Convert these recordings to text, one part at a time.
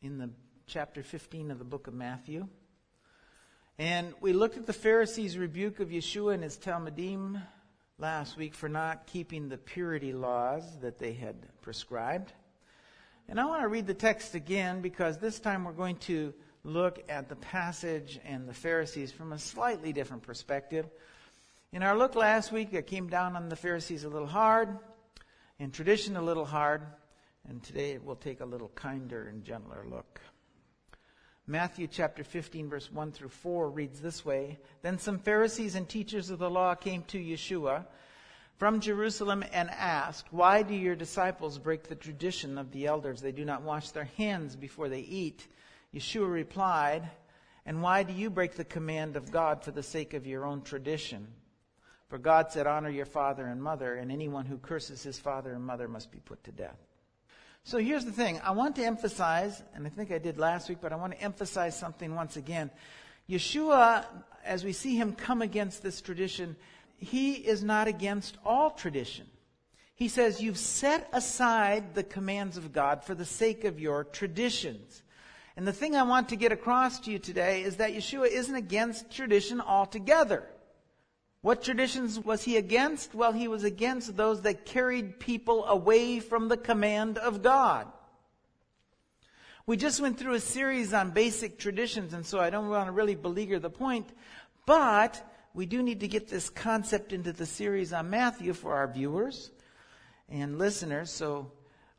in the chapter 15 of the book of Matthew. And we looked at the Pharisees' rebuke of Yeshua and his Talmidim last week for not keeping the purity laws that they had prescribed. And I want to read the text again because this time we're going to look at the passage and the Pharisees from a slightly different perspective. In our look last week, I came down on the Pharisees a little hard, and tradition a little hard, and today we'll take a little kinder and gentler look. Matthew chapter 15 verse 1 through 4 reads this way. Then some Pharisees and teachers of the law came to Yeshua from Jerusalem and asked, Why do your disciples break the tradition of the elders? They do not wash their hands before they eat. Yeshua replied, And why do you break the command of God for the sake of your own tradition? For God said, Honor your father and mother, and anyone who curses his father and mother must be put to death. So here's the thing. I want to emphasize, and I think I did last week, but I want to emphasize something once again. Yeshua, as we see him come against this tradition, he is not against all tradition. He says, You've set aside the commands of God for the sake of your traditions. And the thing I want to get across to you today is that Yeshua isn't against tradition altogether. What traditions was he against? Well, he was against those that carried people away from the command of God. We just went through a series on basic traditions, and so I don't want to really beleaguer the point, but we do need to get this concept into the series on Matthew for our viewers and listeners. So,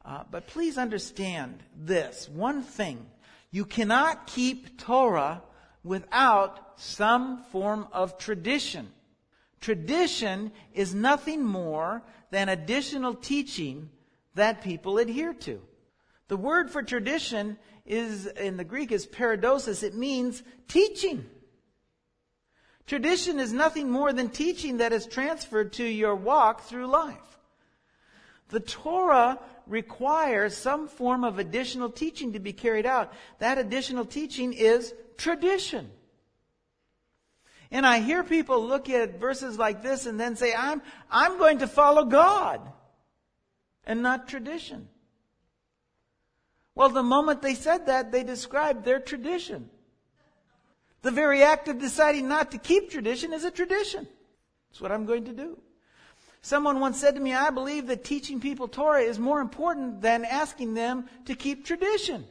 uh, but please understand this one thing: you cannot keep Torah without some form of tradition. Tradition is nothing more than additional teaching that people adhere to. The word for tradition is, in the Greek, is paradosis. It means teaching. Tradition is nothing more than teaching that is transferred to your walk through life. The Torah requires some form of additional teaching to be carried out. That additional teaching is tradition. And I hear people look at verses like this and then say, I'm, I'm going to follow God and not tradition. Well, the moment they said that, they described their tradition. The very act of deciding not to keep tradition is a tradition. That's what I'm going to do. Someone once said to me, I believe that teaching people Torah is more important than asking them to keep tradition.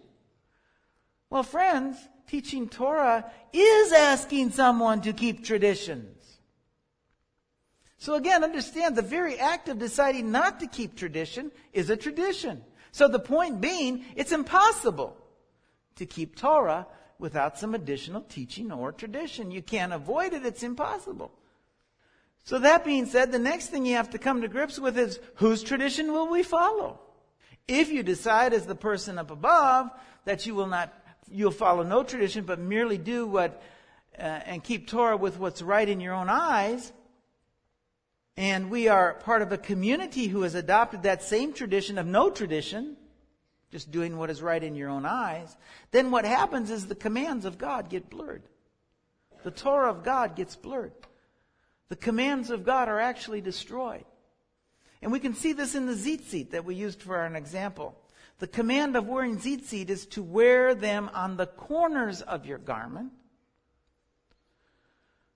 Well, friends, teaching Torah is asking someone to keep traditions. So again, understand the very act of deciding not to keep tradition is a tradition. So the point being, it's impossible to keep Torah without some additional teaching or tradition. You can't avoid it, it's impossible. So that being said, the next thing you have to come to grips with is whose tradition will we follow? If you decide as the person up above that you will not you'll follow no tradition, but merely do what, uh, and keep Torah with what's right in your own eyes, and we are part of a community who has adopted that same tradition of no tradition, just doing what is right in your own eyes, then what happens is the commands of God get blurred. The Torah of God gets blurred. The commands of God are actually destroyed. And we can see this in the tzitzit that we used for an example. The command of wearing tzitzit is to wear them on the corners of your garment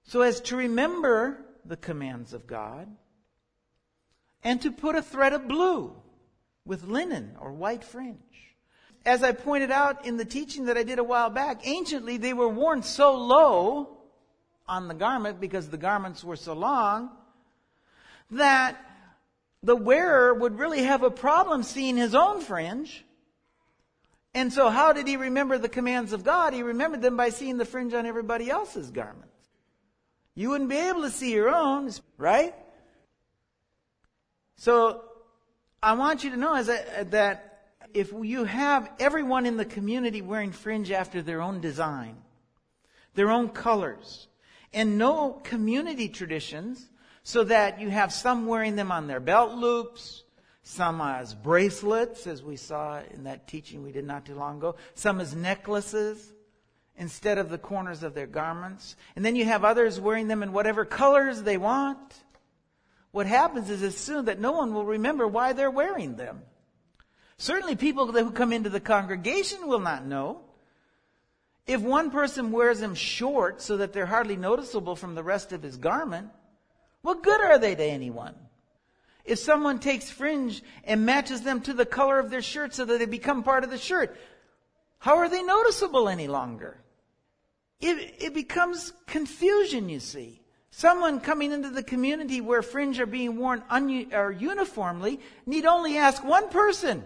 so as to remember the commands of God and to put a thread of blue with linen or white fringe. As I pointed out in the teaching that I did a while back, anciently they were worn so low on the garment because the garments were so long that the wearer would really have a problem seeing his own fringe. And so how did he remember the commands of God? He remembered them by seeing the fringe on everybody else's garments. You wouldn't be able to see your own, right? So I want you to know that if you have everyone in the community wearing fringe after their own design, their own colors, and no community traditions, so that you have some wearing them on their belt loops, some as bracelets, as we saw in that teaching we did not too long ago, some as necklaces instead of the corners of their garments. And then you have others wearing them in whatever colors they want. What happens is soon that no one will remember why they're wearing them. Certainly people who come into the congregation will not know. If one person wears them short so that they're hardly noticeable from the rest of his garment, what good are they to anyone? If someone takes fringe and matches them to the color of their shirt so that they become part of the shirt, how are they noticeable any longer? It, it becomes confusion, you see. Someone coming into the community where fringe are being worn un- or uniformly need only ask one person,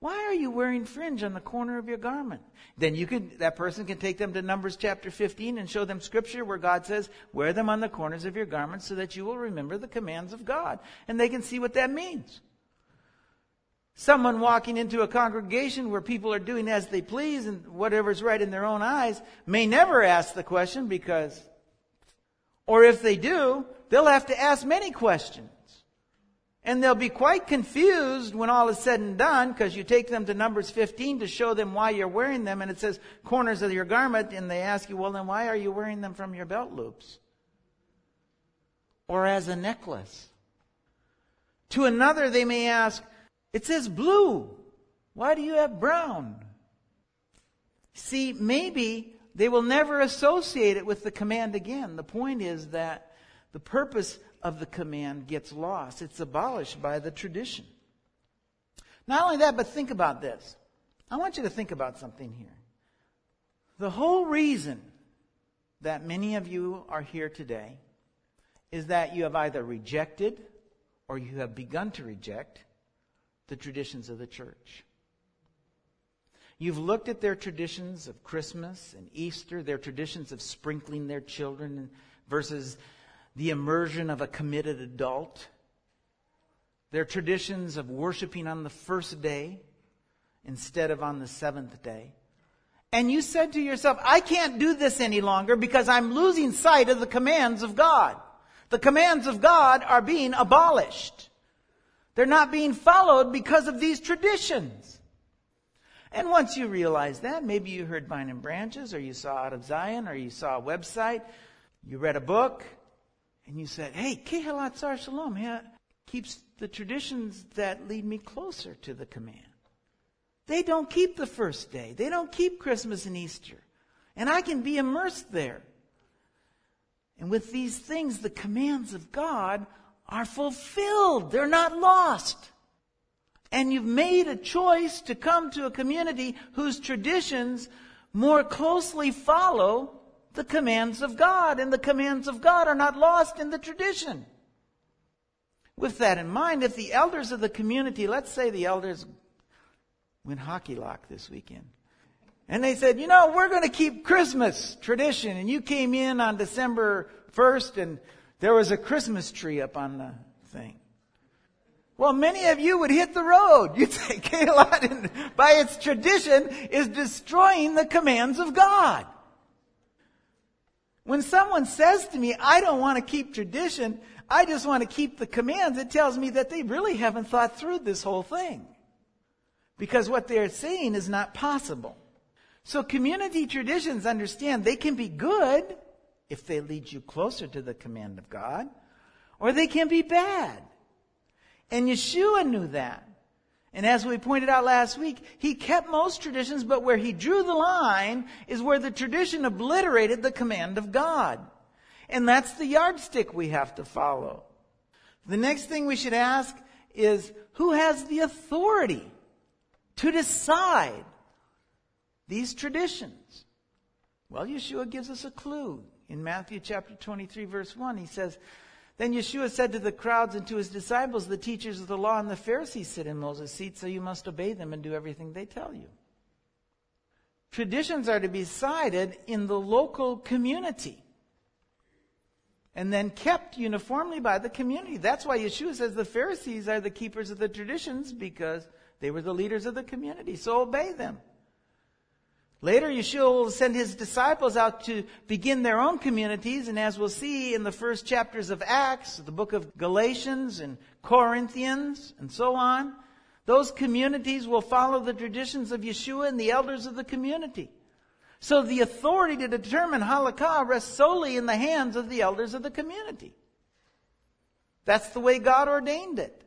why are you wearing fringe on the corner of your garment? Then you can, that person can take them to Numbers chapter 15 and show them scripture where God says, wear them on the corners of your garments so that you will remember the commands of God. And they can see what that means. Someone walking into a congregation where people are doing as they please and whatever's right in their own eyes may never ask the question because, or if they do, they'll have to ask many questions. And they'll be quite confused when all is said and done because you take them to Numbers 15 to show them why you're wearing them and it says corners of your garment and they ask you, well then why are you wearing them from your belt loops? Or as a necklace? To another they may ask, it says blue. Why do you have brown? See, maybe they will never associate it with the command again. The point is that the purpose of the command gets lost. It's abolished by the tradition. Not only that, but think about this. I want you to think about something here. The whole reason that many of you are here today is that you have either rejected or you have begun to reject the traditions of the church. You've looked at their traditions of Christmas and Easter, their traditions of sprinkling their children versus the immersion of a committed adult, their traditions of worshiping on the first day instead of on the seventh day. And you said to yourself, I can't do this any longer because I'm losing sight of the commands of God. The commands of God are being abolished. They're not being followed because of these traditions. And once you realize that, maybe you heard Vine and Branches, or you saw Out of Zion, or you saw a website, you read a book, and you said, hey, Kehilat Sar Shalom keeps the traditions that lead me closer to the command. They don't keep the first day. They don't keep Christmas and Easter. And I can be immersed there. And with these things, the commands of God are fulfilled. They're not lost. And you've made a choice to come to a community whose traditions more closely follow the commands of God, and the commands of God are not lost in the tradition. With that in mind, if the elders of the community, let's say the elders went Kehilat this weekend, and they said, you know, we're going to keep Christmas tradition, and you came in on December 1st, and there was a Christmas tree up on the thing. Well, many of you would hit the road. You'd say, Kehilat, by its tradition, is destroying the commands of God. When someone says to me, I don't want to keep tradition, I just want to keep the commands, it tells me that they really haven't thought through this whole thing. Because what they're saying is not possible. So community traditions understand they can be good if they lead you closer to the command of God, or they can be bad. And Yeshua knew that. And as we pointed out last week, he kept most traditions, but where he drew the line is where the tradition obliterated the command of God. And that's the yardstick we have to follow. The next thing we should ask is who has the authority to decide these traditions? Well, Yeshua gives us a clue. In Matthew chapter 23 verse 1, he says, then Yeshua said to the crowds and to his disciples, The teachers of the law and the Pharisees sit in Moses' seat, so you must obey them and do everything they tell you. Traditions are to be cited in the local community and then kept uniformly by the community. That's why Yeshua says the Pharisees are the keepers of the traditions because they were the leaders of the community. So obey them. Later, Yeshua will send his disciples out to begin their own communities, and as we'll see in the first chapters of Acts, the book of Galatians and Corinthians, and so on, those communities will follow the traditions of Yeshua and the elders of the community. So the authority to determine halakha rests solely in the hands of the elders of the community. That's the way God ordained it.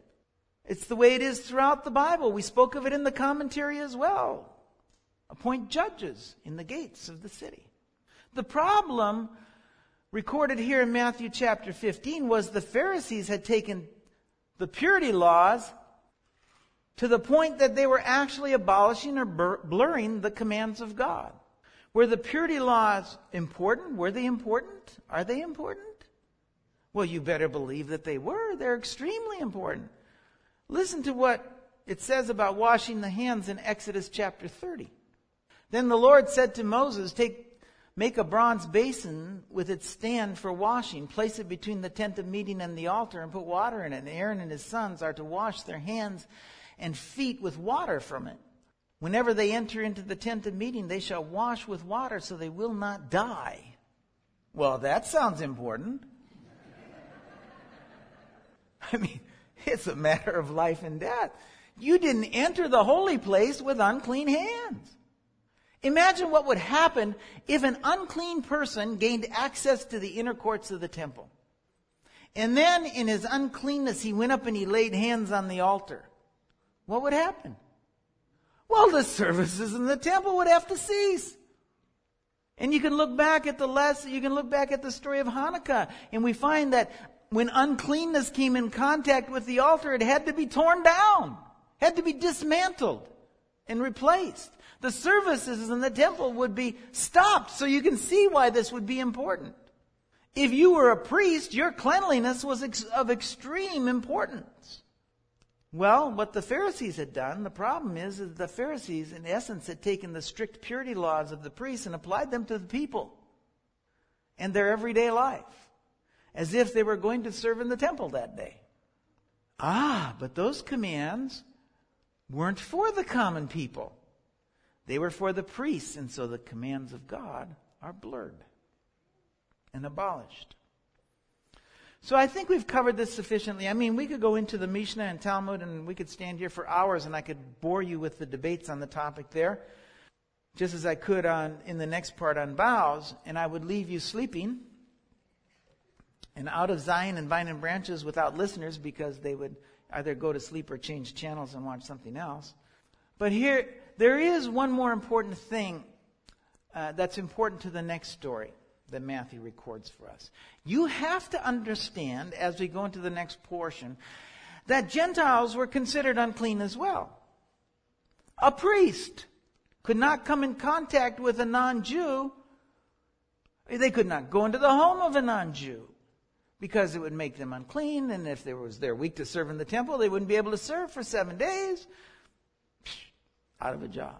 It's the way it is throughout the Bible. We spoke of it in the commentary as well. Appoint judges in the gates of the city. The problem recorded here in Matthew chapter 15 was the Pharisees had taken the purity laws to the point that they were actually abolishing or blurring the commands of God. Were the purity laws important? Were they important? Are they important? Well, you better believe that they were. They're extremely important. Listen to what it says about washing the hands in Exodus chapter 30. Then the Lord said to Moses, Take Make a bronze basin with its stand for washing. Place it between the tent of meeting and the altar and put water in it. And Aaron and his sons are to wash their hands and feet with water from it. Whenever they enter into the tent of meeting, they shall wash with water so they will not die. Well, that sounds important. I mean, it's a matter of life and death. You didn't enter the holy place with unclean hands. Imagine what would happen if an unclean person gained access to the inner courts of the temple. And then in his uncleanness, he went up and he laid hands on the altar. What would happen? Well, the services in the temple would have to cease. And you can look back at the lesson, you can look back at the story of Hanukkah, and we find that when uncleanness came in contact with the altar, it had to be torn down, had to be dismantled and replaced the services in the temple would be stopped. So you can see why this would be important. If you were a priest, your cleanliness was ex- of extreme importance. Well, what the Pharisees had done, the problem is, that the Pharisees, in essence, had taken the strict purity laws of the priests and applied them to the people and their everyday life, as if they were going to serve in the temple that day. Ah, but those commands weren't for the common people. They were for the priests, and so the commands of God are blurred and abolished. So I think we've covered this sufficiently. I mean, we could go into the Mishnah and Talmud and we could stand here for hours and I could bore you with the debates on the topic there, just as I could on in the next part on vows, and I would leave you sleeping and out of Zion and vine and branches without listeners because they would either go to sleep or change channels and watch something else. But here, there is one more important thing uh, that's important to the next story that Matthew records for us. You have to understand, as we go into the next portion, that Gentiles were considered unclean as well. A priest could not come in contact with a non Jew. They could not go into the home of a non Jew because it would make them unclean, and if there was their week to serve in the temple, they wouldn't be able to serve for seven days out of a job.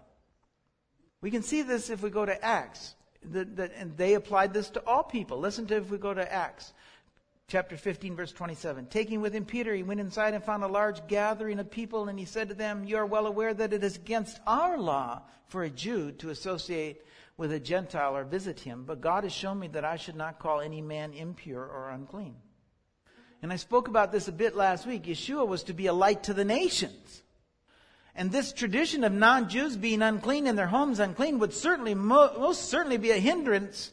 We can see this if we go to Acts. The, the, and they applied this to all people. Listen to if we go to Acts chapter 15, verse 27. Taking with him Peter, he went inside and found a large gathering of people, and he said to them, You are well aware that it is against our law for a Jew to associate with a Gentile or visit him, but God has shown me that I should not call any man impure or unclean. And I spoke about this a bit last week. Yeshua was to be a light to the nations. And this tradition of non-Jews being unclean and their homes unclean would certainly, most certainly be a hindrance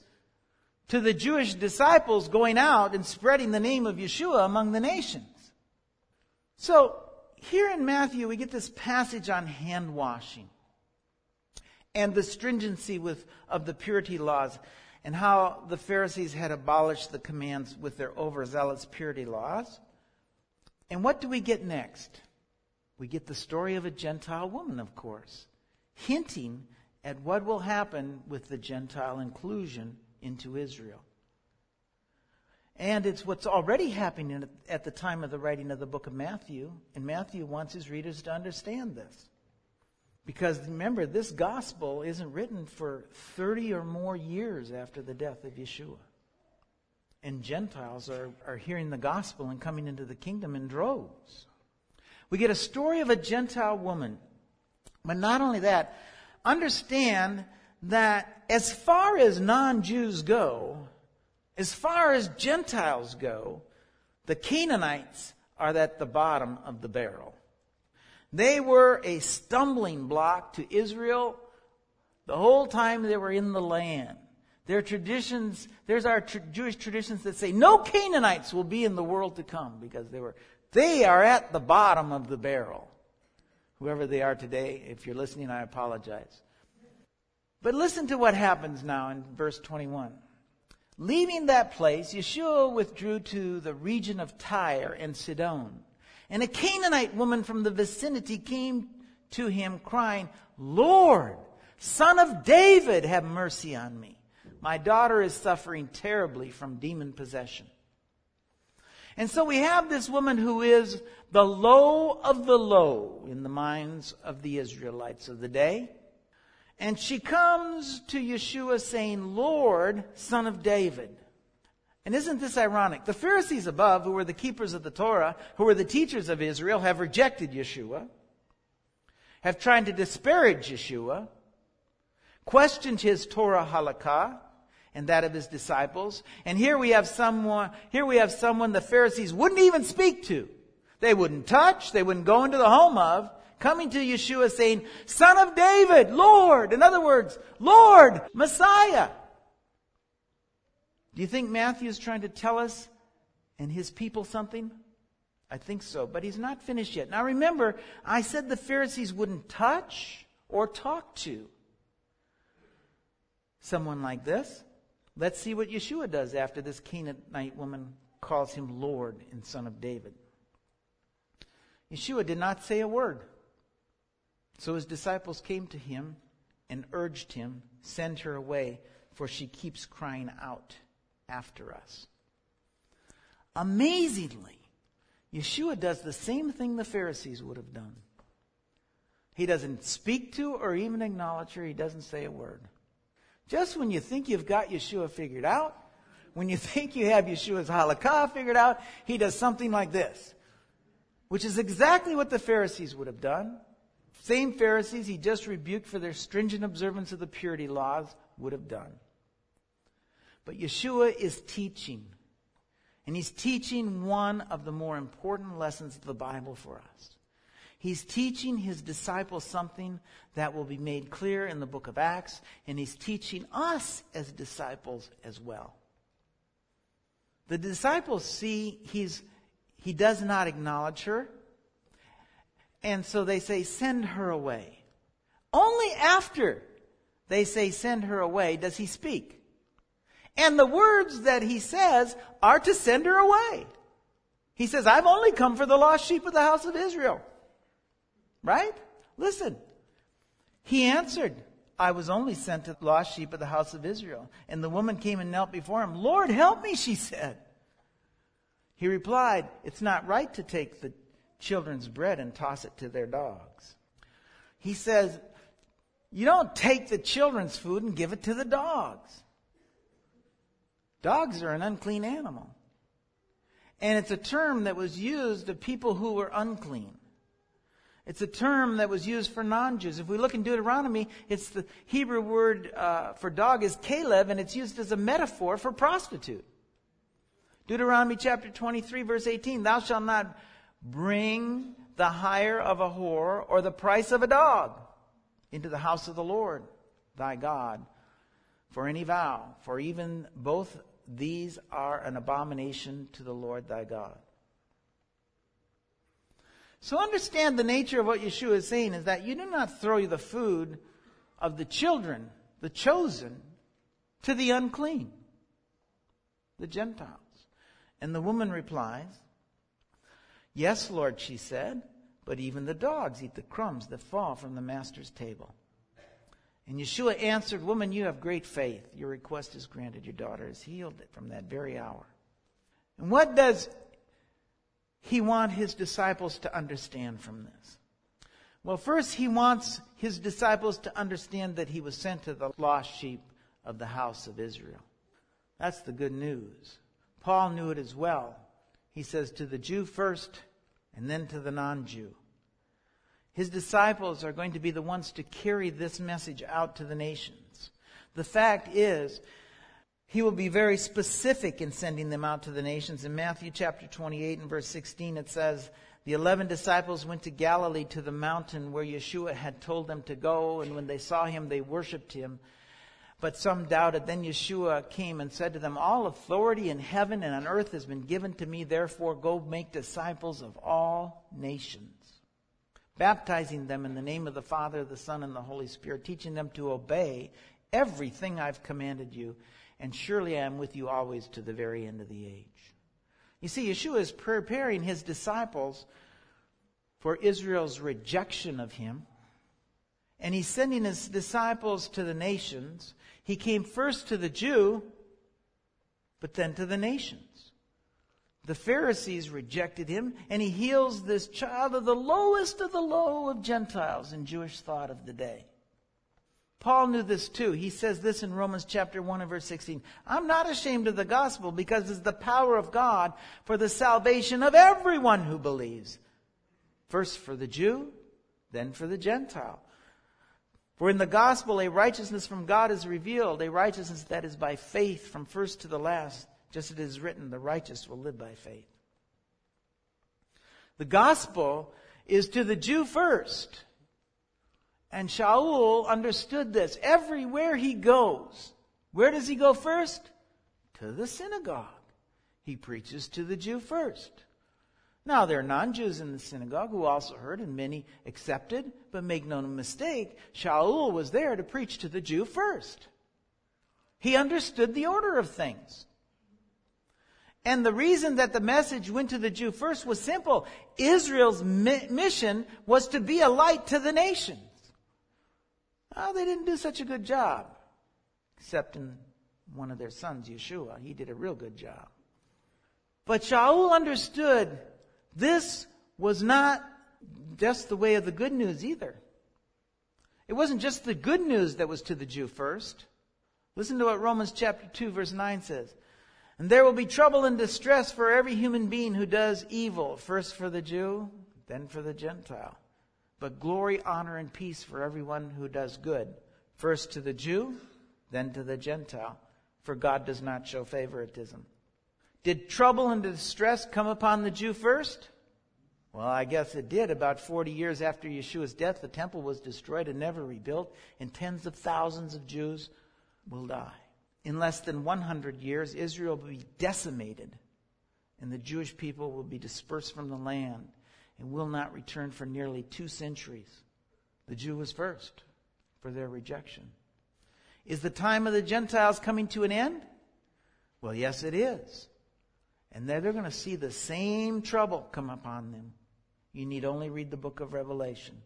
to the Jewish disciples going out and spreading the name of Yeshua among the nations. So, here in Matthew, we get this passage on hand washing and the stringency with, of the purity laws and how the Pharisees had abolished the commands with their overzealous purity laws. And what do we get next? We get the story of a Gentile woman, of course, hinting at what will happen with the Gentile inclusion into Israel. And it's what's already happening at the time of the writing of the book of Matthew. And Matthew wants his readers to understand this. Because remember, this gospel isn't written for 30 or more years after the death of Yeshua. And Gentiles are, are hearing the gospel and coming into the kingdom in droves. We get a story of a Gentile woman. But not only that, understand that as far as non Jews go, as far as Gentiles go, the Canaanites are at the bottom of the barrel. They were a stumbling block to Israel the whole time they were in the land. Their traditions, there's our Jewish traditions that say no Canaanites will be in the world to come because they were They are at the bottom of the barrel. Whoever they are today, if you're listening, I apologize. But listen to what happens now in verse 21. Leaving that place, Yeshua withdrew to the region of Tyre and Sidon. And a Canaanite woman from the vicinity came to him crying, Lord, son of David, have mercy on me. My daughter is suffering terribly from demon possession. And so we have this woman who is the low of the low in the minds of the Israelites of the day. And she comes to Yeshua saying, Lord, son of David. And isn't this ironic? The Pharisees above, who were the keepers of the Torah, who were the teachers of Israel, have rejected Yeshua, have tried to disparage Yeshua, questioned his Torah halakha, and that of his disciples. And here we have someone, here we have someone the Pharisees wouldn't even speak to. They wouldn't touch, they wouldn't go into the home of, coming to Yeshua saying, Son of David, Lord. In other words, Lord, Messiah. Do you think Matthew is trying to tell us and his people something? I think so, but he's not finished yet. Now remember, I said the Pharisees wouldn't touch or talk to someone like this. Let's see what Yeshua does after this Canaanite woman calls him Lord and Son of David. Yeshua did not say a word. So his disciples came to him and urged him, Send her away, for she keeps crying out after us. Amazingly, Yeshua does the same thing the Pharisees would have done. He doesn't speak to or even acknowledge her, he doesn't say a word. Just when you think you've got Yeshua figured out, when you think you have Yeshua's halakha figured out, he does something like this, which is exactly what the Pharisees would have done. Same Pharisees he just rebuked for their stringent observance of the purity laws would have done. But Yeshua is teaching. And he's teaching one of the more important lessons of the Bible for us. He's teaching his disciples something that will be made clear in the book of Acts, and he's teaching us as disciples as well. The disciples see he's, he does not acknowledge her, and so they say, send her away. Only after they say, send her away, does he speak. And the words that he says are to send her away. He says, I've only come for the lost sheep of the house of Israel. Right? Listen. He answered, I was only sent to the lost sheep of the house of Israel. And the woman came and knelt before him. Lord, help me, she said. He replied, It's not right to take the children's bread and toss it to their dogs. He says, You don't take the children's food and give it to the dogs. Dogs are an unclean animal. And it's a term that was used of people who were unclean. It's a term that was used for non-Jews. If we look in Deuteronomy, it's the Hebrew word uh, for dog is kalev, and it's used as a metaphor for prostitute. Deuteronomy chapter 23 verse 18, thou shalt not bring the hire of a whore or the price of a dog into the house of the Lord thy God for any vow, for even both these are an abomination to the Lord thy God. So understand the nature of what Yeshua is saying is that you do not throw the food of the children, the chosen, to the unclean, the Gentiles. And the woman replies, Yes, Lord, she said, but even the dogs eat the crumbs that fall from the master's table. And Yeshua answered, Woman, you have great faith. Your request is granted. Your daughter is healed from that very hour. And what does he want his disciples to understand from this? Well, first, he wants his disciples to understand that he was sent to the lost sheep of the house of Israel. That's the good news. Paul knew it as well. He says, to the Jew first, and then to the non Jew. His disciples are going to be the ones to carry this message out to the nations. The fact is, he will be very specific in sending them out to the nations. In Matthew chapter 28 and verse 16, it says, The eleven disciples went to Galilee to the mountain where Yeshua had told them to go, and when they saw him, they worshiped him. But some doubted. Then Yeshua came and said to them, All authority in heaven and on earth has been given to me. Therefore, go make disciples of all nations, baptizing them in the name of the Father, the Son, and the Holy Spirit, teaching them to obey everything I've commanded you. And surely I am with you always to the very end of the age. You see, Yeshua is preparing his disciples for Israel's rejection of him. And he's sending his disciples to the nations he came first to the Jew, but then to the nations. The Pharisees rejected him, and he heals this child of the lowest of the low of Gentiles in Jewish thought of the day. Paul knew this too. He says this in Romans chapter 1 and verse 16. I'm not ashamed of the gospel because it's the power of God for the salvation of everyone who believes. First for the Jew, then for the Gentile. For in the gospel, a righteousness from God is revealed, a righteousness that is by faith from first to the last, just as it is written, the righteous will live by faith. The gospel is to the Jew first. And Shaul understood this. Everywhere he goes, where does he go first? To the synagogue. He preaches to the Jew first. Now, there are non Jews in the synagogue who also heard, and many accepted, but make no mistake, Shaul was there to preach to the Jew first. He understood the order of things. And the reason that the message went to the Jew first was simple. Israel's mi- mission was to be a light to the nations. Oh, they didn't do such a good job, except in one of their sons, Yeshua. He did a real good job. But Shaul understood this was not just the way of the good news either. It wasn't just the good news that was to the Jew first. Listen to what Romans chapter 2 verse 9 says. And there will be trouble and distress for every human being who does evil, first for the Jew, then for the Gentile. But glory, honor, and peace for everyone who does good, first to the Jew, then to the Gentile. For God does not show favoritism. Did trouble and distress come upon the Jew first? Well, I guess it did. About 40 years after Yeshua's death, the temple was destroyed and never rebuilt, and tens of thousands of Jews will die. In less than 100 years, Israel will be decimated, and the Jewish people will be dispersed from the land and will not return for nearly two centuries. The Jew was first for their rejection. Is the time of the Gentiles coming to an end? Well, yes, it is. And they're, going to see the same trouble come upon them. You need only read the book of Revelation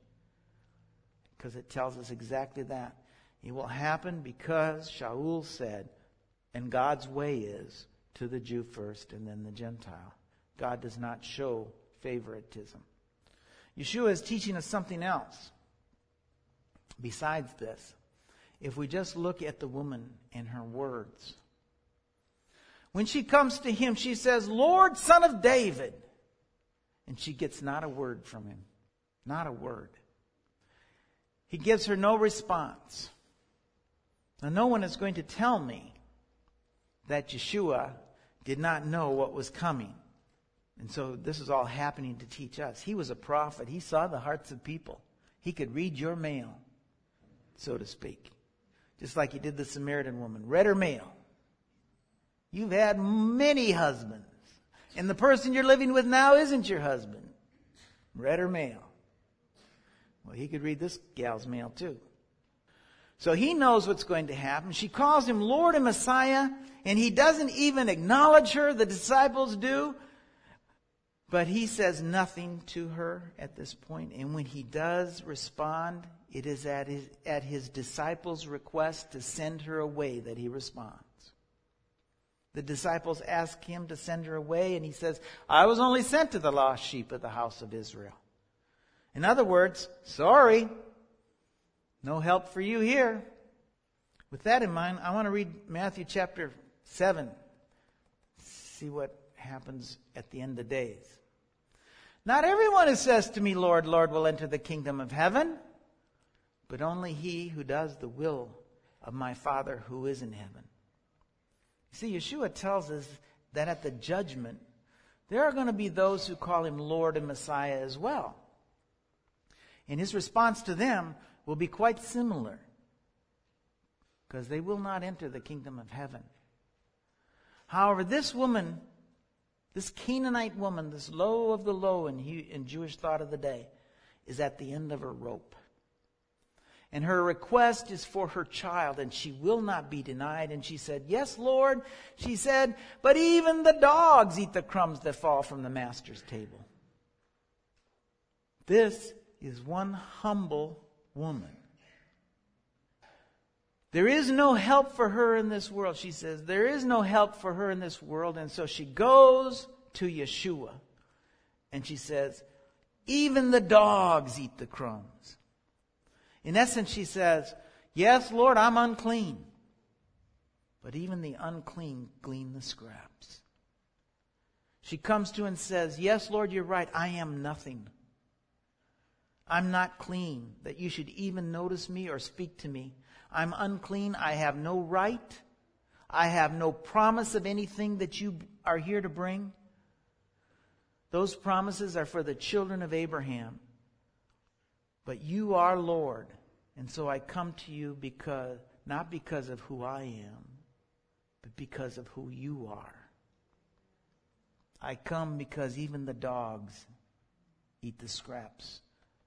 because it tells us exactly that. It will happen because Shaul said, and God's way is to the Jew first and then the Gentile. God does not show favoritism. Yeshua is teaching us something else besides this. If we just look at the woman and her words, when she comes to him, she says, Lord, son of David. And she gets not a word from him. Not a word. He gives her no response. Now, no one is going to tell me that Yeshua did not know what was coming. And so this is all happening to teach us. He was a prophet. He saw the hearts of people. He could read your mail, so to speak. Just like he did the Samaritan woman. Read her mail. You've had many husbands. And the person you're living with now isn't your husband. Read her mail. Well, he could read this gal's mail too. So he knows what's going to happen. She calls him Lord and Messiah, and he doesn't even acknowledge her. The disciples do. But he says nothing to her at this point. And when he does respond, it is at his, at his disciples' request to send her away that he responds. The disciples ask him to send her away, and he says, I was only sent to the lost sheep of the house of Israel. In other words, sorry, no help for you here. With that in mind, I want to read Matthew chapter 7, see what happens at the end of days. Not everyone who says to me, Lord, Lord, will enter the kingdom of heaven, but only he who does the will of my Father who is in heaven. See, Yeshua tells us that at the judgment, there are going to be those who call him Lord and Messiah as well. And his response to them will be quite similar. because they will not enter the kingdom of heaven. However, this woman, this Canaanite woman, this low of the low in, in Jewish thought of the day, is at the end of her rope. And her request is for her child, and she will not be denied. And she said, Yes, Lord. She said, But even the dogs eat the crumbs that fall from the master's table. This is one humble woman. There is no help for her in this world. She says, There is no help for her in this world. And so she goes to Yeshua. And she says, Even the dogs eat the crumbs. In essence, she says, Yes, Lord, I'm unclean. But even the unclean glean the scraps. She comes to and says, Yes, Lord, you're right. I am nothing. I'm not clean that you should even notice me or speak to me. I'm unclean. I have no right. I have no promise of anything that you are here to bring. Those promises are for the children of Abraham. But you are Lord. And so I come to you because, not because of who I am, but because of who you are. I come because even the dogs eat the scraps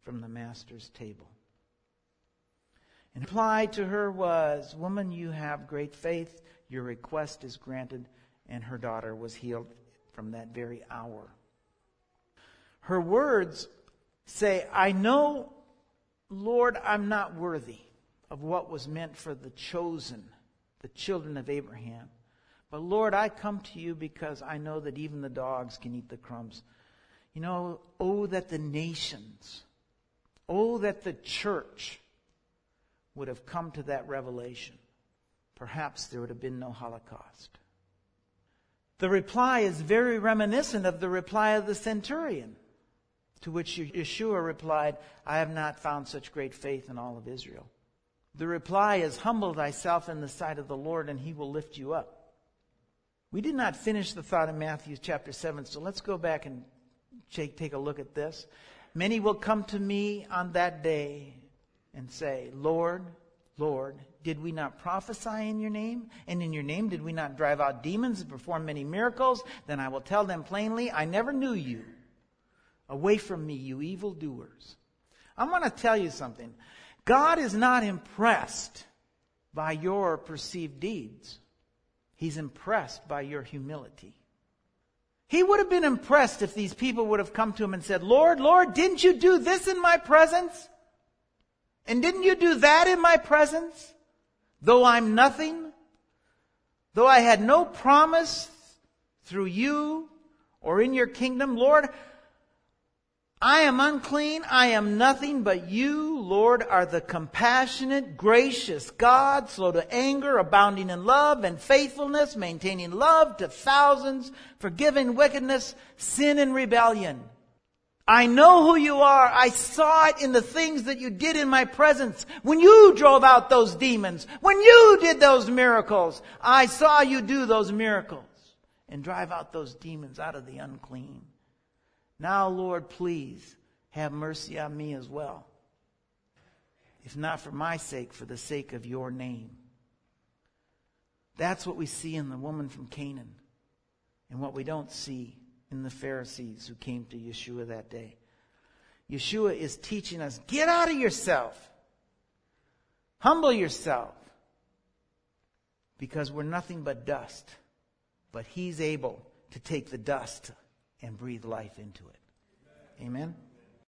from the master's table. And reply to her was, Woman, you have great faith. Your request is granted. And her daughter was healed from that very hour. Her words say, I know, Lord, I'm not worthy of what was meant for the chosen, the children of Abraham. But Lord, I come to you because I know that even the dogs can eat the crumbs. You know, oh, that the nations, oh, that the church would have come to that revelation, perhaps there would have been no Holocaust. The reply is very reminiscent of the reply of the centurion, to which Yeshua replied, I have not found such great faith in all of Israel. The reply is, Humble thyself in the sight of the Lord, and he will lift you up. We did not finish the thought in Matthew chapter 7, so let's go back and take, take a look at this. Many will come to me on that day and say, Lord, Lord, did we not prophesy in your name? And in your name did we not drive out demons and perform many miracles? Then I will tell them plainly, I never knew you. Away from me, you evildoers. I want to tell you something. God is not impressed by your perceived deeds. He's impressed by your humility. He would have been impressed if these people would have come to him and said, Lord, Lord, didn't you do this in my presence? And didn't you do that in my presence? Though I'm nothing, though I had no promise through you or in your kingdom, Lord, I am unclean. I am nothing, but you, Lord, are the compassionate, gracious God, slow to anger, abounding in love and faithfulness, maintaining love to thousands, forgiving wickedness, sin and rebellion. I know who you are. I saw it in the things that you did in my presence. When you drove out those demons, when you did those miracles, I saw you do those miracles and drive out those demons out of the unclean. Now, Lord, please have mercy on me as well. If not for my sake, for the sake of your name. That's what we see in the woman from Canaan and what we don't see in the Pharisees who came to Yeshua that day. Yeshua is teaching us get out of yourself, humble yourself, because we're nothing but dust. But He's able to take the dust and breathe life into it. Amen.